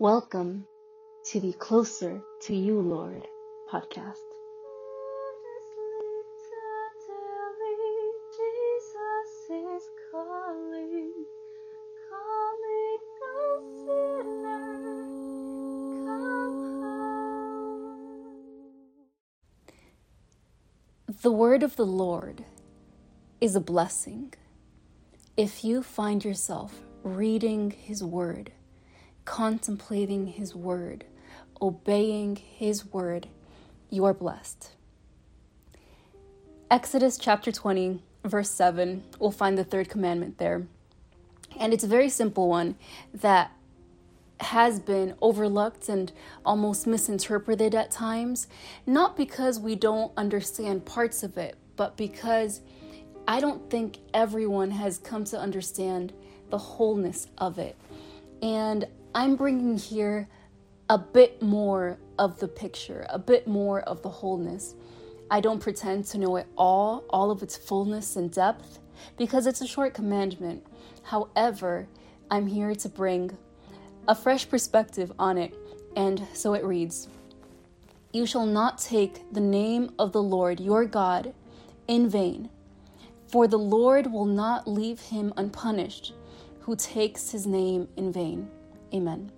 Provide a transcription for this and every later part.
Welcome to the Closer to You, Lord podcast. The word of the Lord is a blessing. If you find yourself reading His word, contemplating His word, obeying His word, you are blessed. Exodus chapter 20, verse 7, we'll find the third commandment there. And it's a very simple one that has been overlooked and almost misinterpreted at times, not because we don't understand parts of it, but because I don't think everyone has come to understand the wholeness of it. And I'm bringing here a bit more of the picture, a bit more of the wholeness. I don't pretend to know it all, all of its fullness and depth, because it's a short commandment. However, I'm here to bring a fresh perspective on it, and so it reads You shall not take the name of the Lord your God in vain, for the Lord will not leave him unpunished who takes his name in vain. Amen.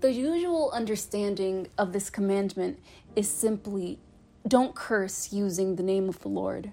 The usual understanding of this commandment is simply don't curse using the name of the Lord.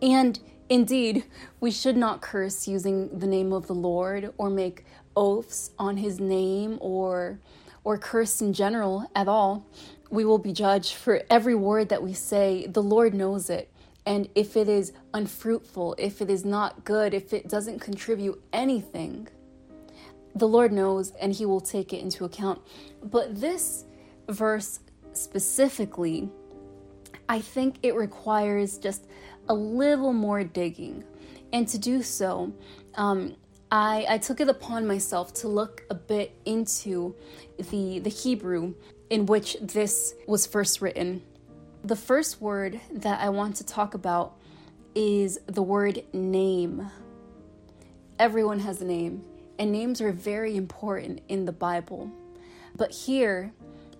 And indeed, we should not curse using the name of the Lord or make oaths on his name or or curse in general at all. We will be judged for every word that we say. The Lord knows it. And if it is unfruitful, if it is not good, if it doesn't contribute anything, the Lord knows and He will take it into account. But this verse specifically, I think it requires just a little more digging. And to do so, um, I, I took it upon myself to look a bit into the, the Hebrew in which this was first written. The first word that I want to talk about is the word name. Everyone has a name and names are very important in the Bible. But here,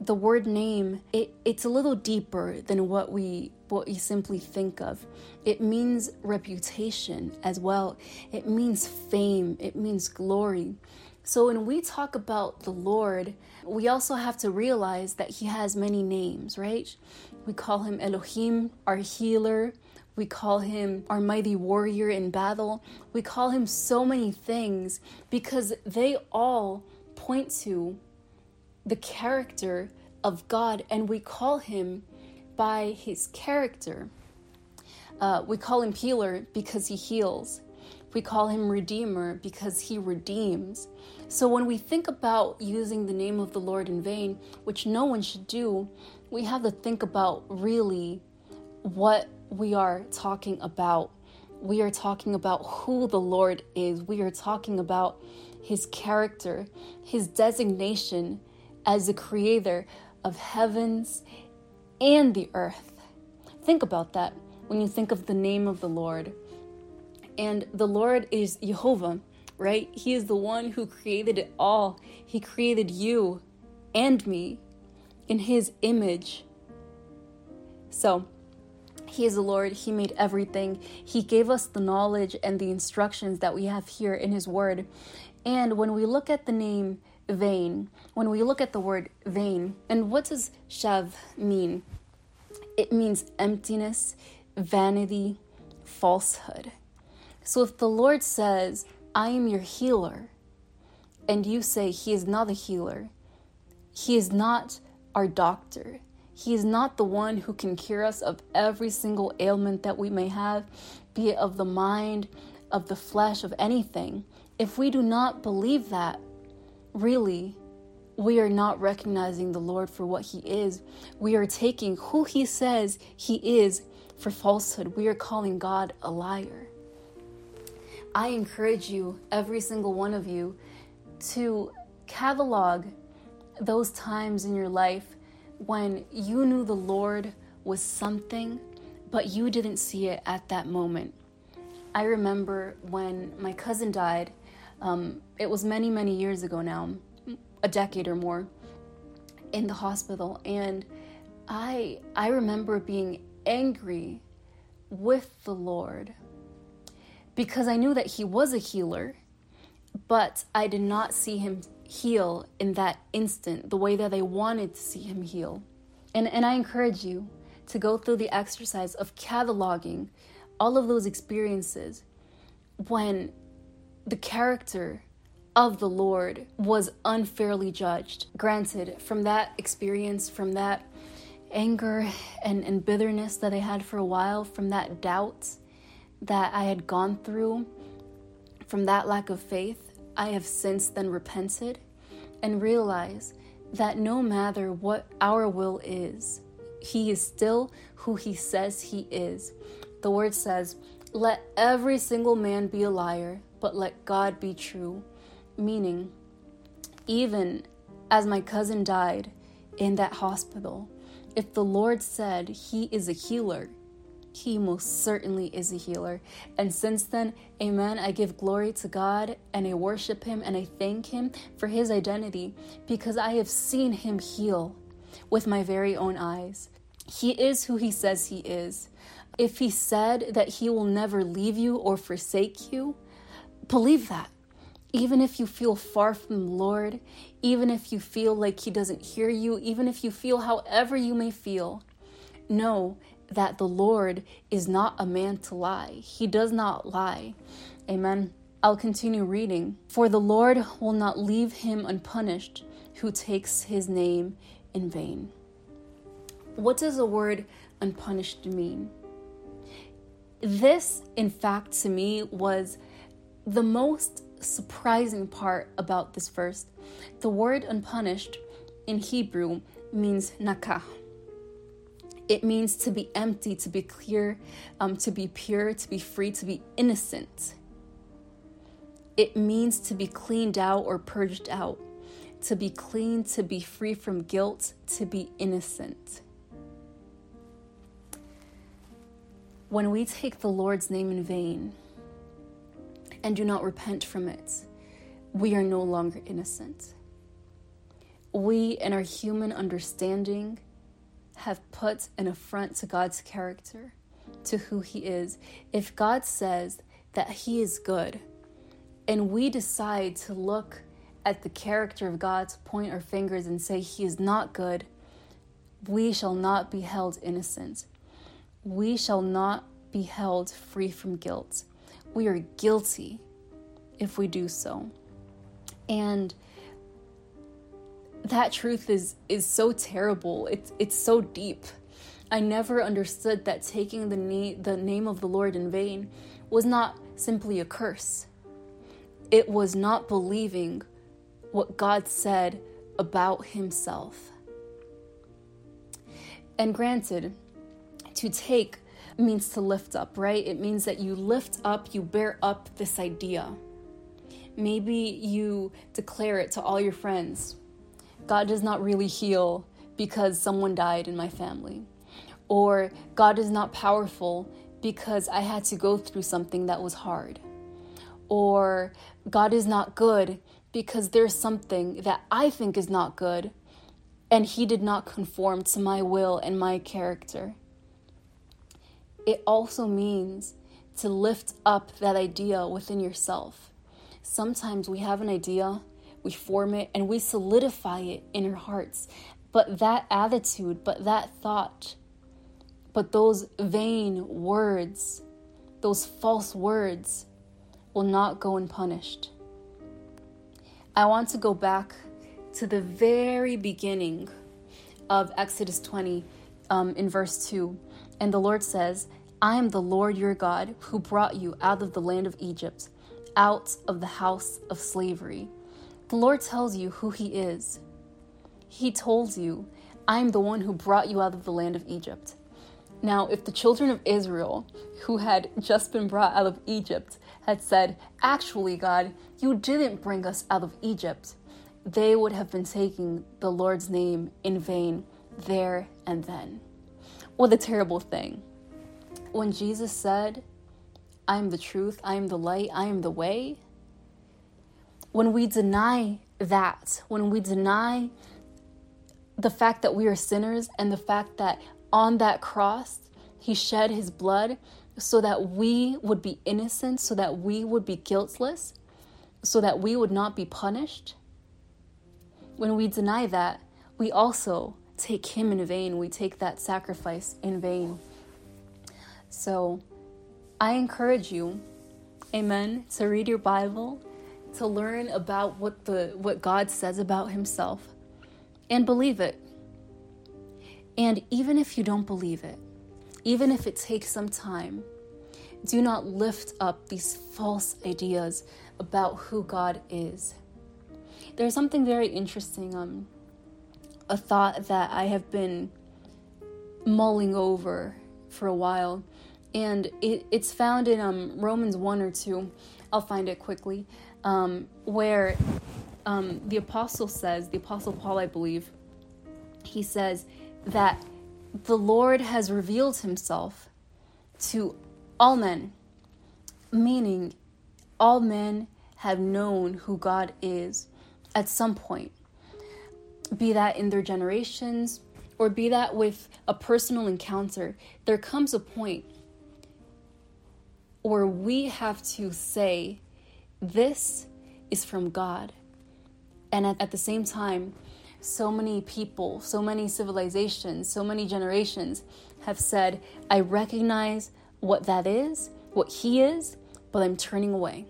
the word name, it, it's a little deeper than what we what we simply think of. It means reputation as well. It means fame, it means glory. So when we talk about the Lord, we also have to realize that he has many names, right? We call him Elohim, our healer, we call him our mighty warrior in battle. We call him so many things because they all point to the character of God, and we call him by his character. Uh, we call him healer because he heals. We call him redeemer because he redeems. So when we think about using the name of the Lord in vain, which no one should do, we have to think about really what we are talking about. We are talking about who the Lord is. We are talking about his character, his designation as the creator of heavens and the earth. Think about that when you think of the name of the Lord. And the Lord is Jehovah, right? He is the one who created it all. He created you and me in his image. So, he is the Lord. He made everything. He gave us the knowledge and the instructions that we have here in His Word. And when we look at the name vain, when we look at the word vain, and what does shav mean? It means emptiness, vanity, falsehood. So if the Lord says, I am your healer, and you say He is not a healer, He is not our doctor, he is not the one who can cure us of every single ailment that we may have, be it of the mind, of the flesh, of anything. If we do not believe that, really, we are not recognizing the Lord for what He is. We are taking who He says He is for falsehood. We are calling God a liar. I encourage you, every single one of you, to catalog those times in your life when you knew the Lord was something, but you didn't see it at that moment. I remember when my cousin died, um, it was many, many years ago now, a decade or more in the hospital and I I remember being angry with the Lord because I knew that he was a healer but I did not see him heal in that instant the way that I wanted to see him heal. And and I encourage you to go through the exercise of cataloging all of those experiences when the character of the Lord was unfairly judged. Granted, from that experience, from that anger and, and bitterness that I had for a while, from that doubt that I had gone through, from that lack of faith, I have since then repented and realized that no matter what our will is, He is still who He says He is. The word says, Let every single man be a liar, but let God be true. Meaning, even as my cousin died in that hospital, if the Lord said He is a healer, He most certainly is a healer. And since then, amen, I give glory to God and I worship Him and I thank Him for His identity because I have seen Him heal with my very own eyes. He is who He says He is. If He said that He will never leave you or forsake you, believe that. Even if you feel far from the Lord, even if you feel like He doesn't hear you, even if you feel however you may feel, know that the Lord is not a man to lie. He does not lie. Amen. I'll continue reading. For the Lord will not leave him unpunished who takes his name in vain. What does the word unpunished mean? This, in fact, to me was the most surprising part about this verse. The word unpunished in Hebrew means nakah. It means to be empty, to be clear, um, to be pure, to be free, to be innocent. It means to be cleaned out or purged out, to be clean, to be free from guilt, to be innocent. When we take the Lord's name in vain, and do not repent from it, we are no longer innocent. We, in our human understanding, have put an affront to God's character, to who He is. If God says that He is good, and we decide to look at the character of God to point our fingers and say He is not good, we shall not be held innocent. We shall not be held free from guilt we are guilty if we do so. And that truth is is so terrible. It's it's so deep. I never understood that taking the na- the name of the Lord in vain was not simply a curse. It was not believing what God said about himself. And granted, to take means to lift up, right? It means that you lift up, you bear up this idea. Maybe you declare it to all your friends God does not really heal because someone died in my family. Or God is not powerful because I had to go through something that was hard. Or God is not good because there's something that I think is not good and He did not conform to my will and my character it also means to lift up that idea within yourself. Sometimes we have an idea, we form it, and we solidify it in our hearts. But that attitude, but that thought, but those vain words, those false words, will not go unpunished. I want to go back to the very beginning of Exodus 20 um, in verse 2. And the Lord says, I am the Lord your God who brought you out of the land of Egypt, out of the house of slavery. The Lord tells you who He is. He told you, I am the one who brought you out of the land of Egypt. Now, if the children of Israel, who had just been brought out of Egypt, had said, Actually, God, you didn't bring us out of Egypt, they would have been taking the Lord's name in vain there and then. What a terrible thing when Jesus said, I am the truth, I am the light, I am the way, when we deny that, when we deny the fact that we are sinners and the fact that on that cross he shed his blood so that we would be innocent, so that we would be guiltless, so that we would not be punished. When we deny that, we also take him in vain. We take that sacrifice in vain. So I encourage you, amen, to read your Bible, to learn about what the what God says about himself and believe it. And even if you don't believe it, even if it takes some time, do not lift up these false ideas about who God is. There's something very interesting, um, a thought that I have been mulling over for a while, and it, it's found in um, Romans 1 or 2. I'll find it quickly, um, where um, the apostle says, the apostle Paul, I believe, he says that the Lord has revealed himself to all men, meaning all men have known who God is at some point, be that in their generations or be that with a personal encounter. There comes a point where we have to say, This is from God. And at, at the same time, so many people, so many civilizations, so many generations have said, I recognize what that is, what He is, but I'm turning away.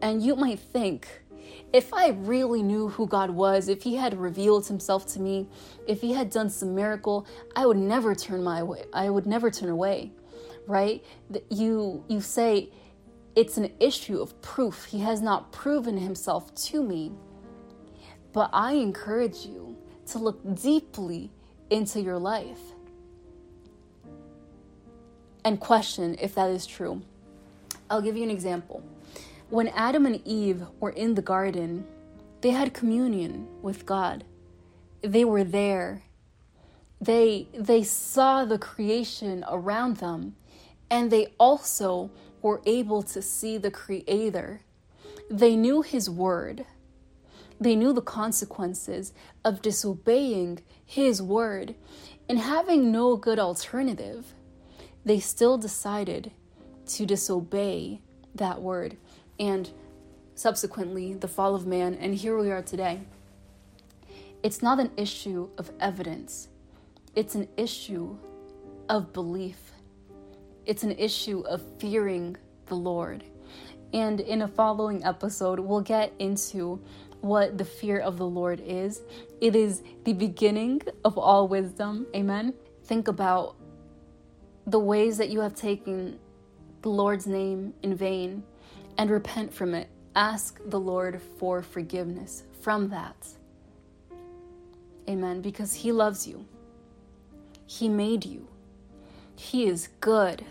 And you might think, if I really knew who God was, if He had revealed Himself to me, if He had done some miracle, I would never turn my way. I would never turn away, right? You you say it's an issue of proof. He has not proven Himself to me. But I encourage you to look deeply into your life and question if that is true. I'll give you an example. When Adam and Eve were in the garden, they had communion with God. They were there. They they saw the creation around them and they also were able to see the creator. They knew his word. They knew the consequences of disobeying his word and having no good alternative. They still decided to disobey that word and subsequently the fall of man, and here we are today. It's not an issue of evidence, it's an issue of belief. It's an issue of fearing the Lord. And in a following episode, we'll get into what the fear of the Lord is. It is the beginning of all wisdom. Amen. Think about the ways that you have taken the Lord's name in vain and repent from it. Ask the Lord for forgiveness from that. Amen. Because He loves you, He made you, He is good.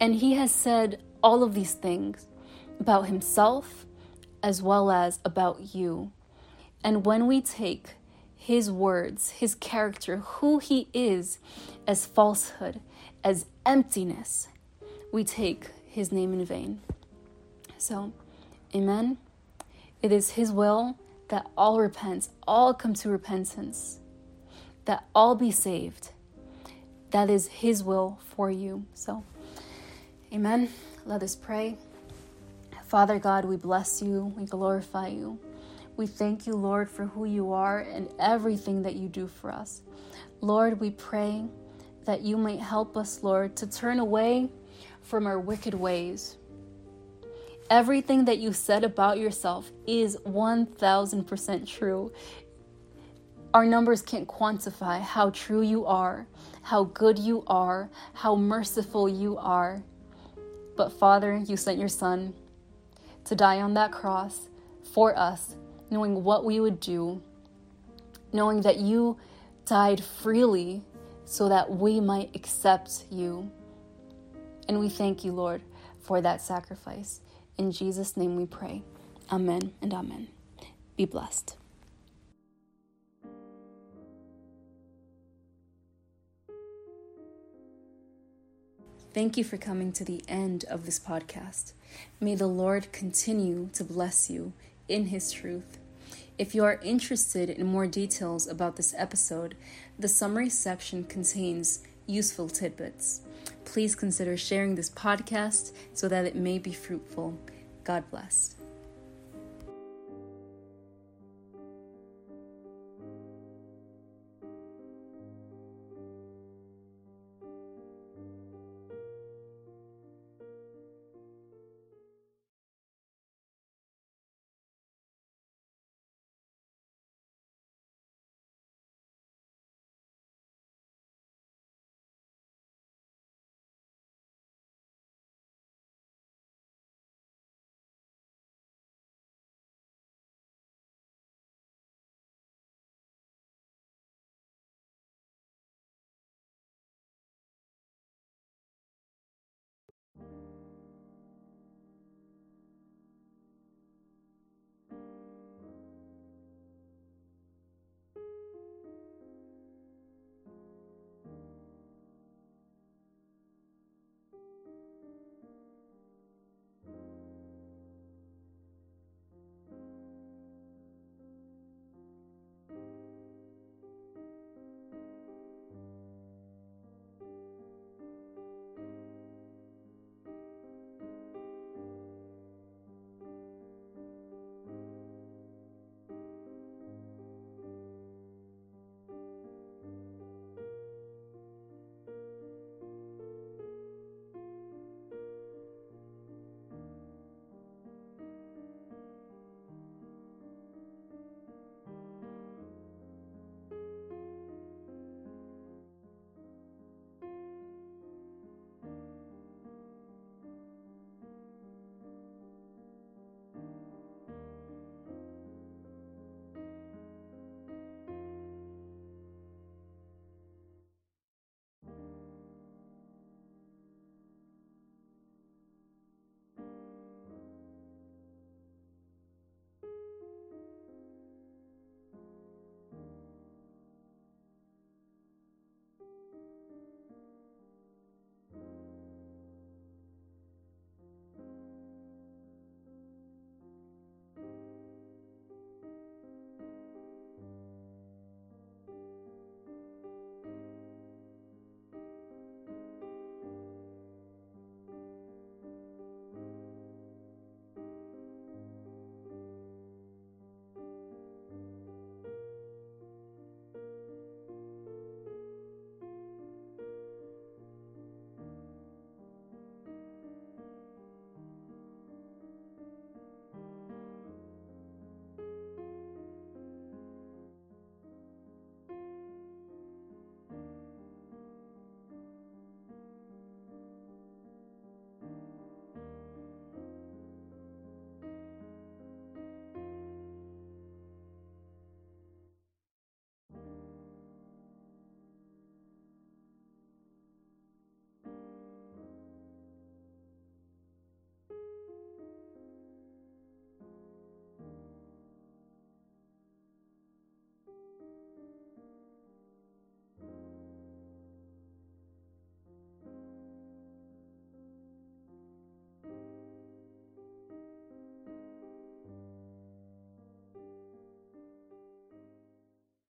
And He has said all of these things about Himself as well as about you. And when we take his words, his character, who he is, as falsehood, as emptiness, we take his name in vain. So, amen. It is his will that all repent, all come to repentance, that all be saved. That is his will for you. So, amen. Let us pray. Father God, we bless you, we glorify you. We thank you, Lord, for who you are and everything that you do for us. Lord, we pray that you might help us, Lord, to turn away from our wicked ways. Everything that you said about yourself is 1000% true. Our numbers can't quantify how true you are, how good you are, how merciful you are. But Father, you sent your Son to die on that cross for us, knowing what we would do, knowing that you died freely so that we might accept you. And we thank you, Lord, for that sacrifice. In Jesus' name we pray. Amen and amen. Be blessed. Thank you for coming to the end of this podcast. May the Lord continue to bless you in His truth. If you are interested in more details about this episode, the summary section contains useful tidbits. Please consider sharing this podcast so that it may be fruitful. God bless.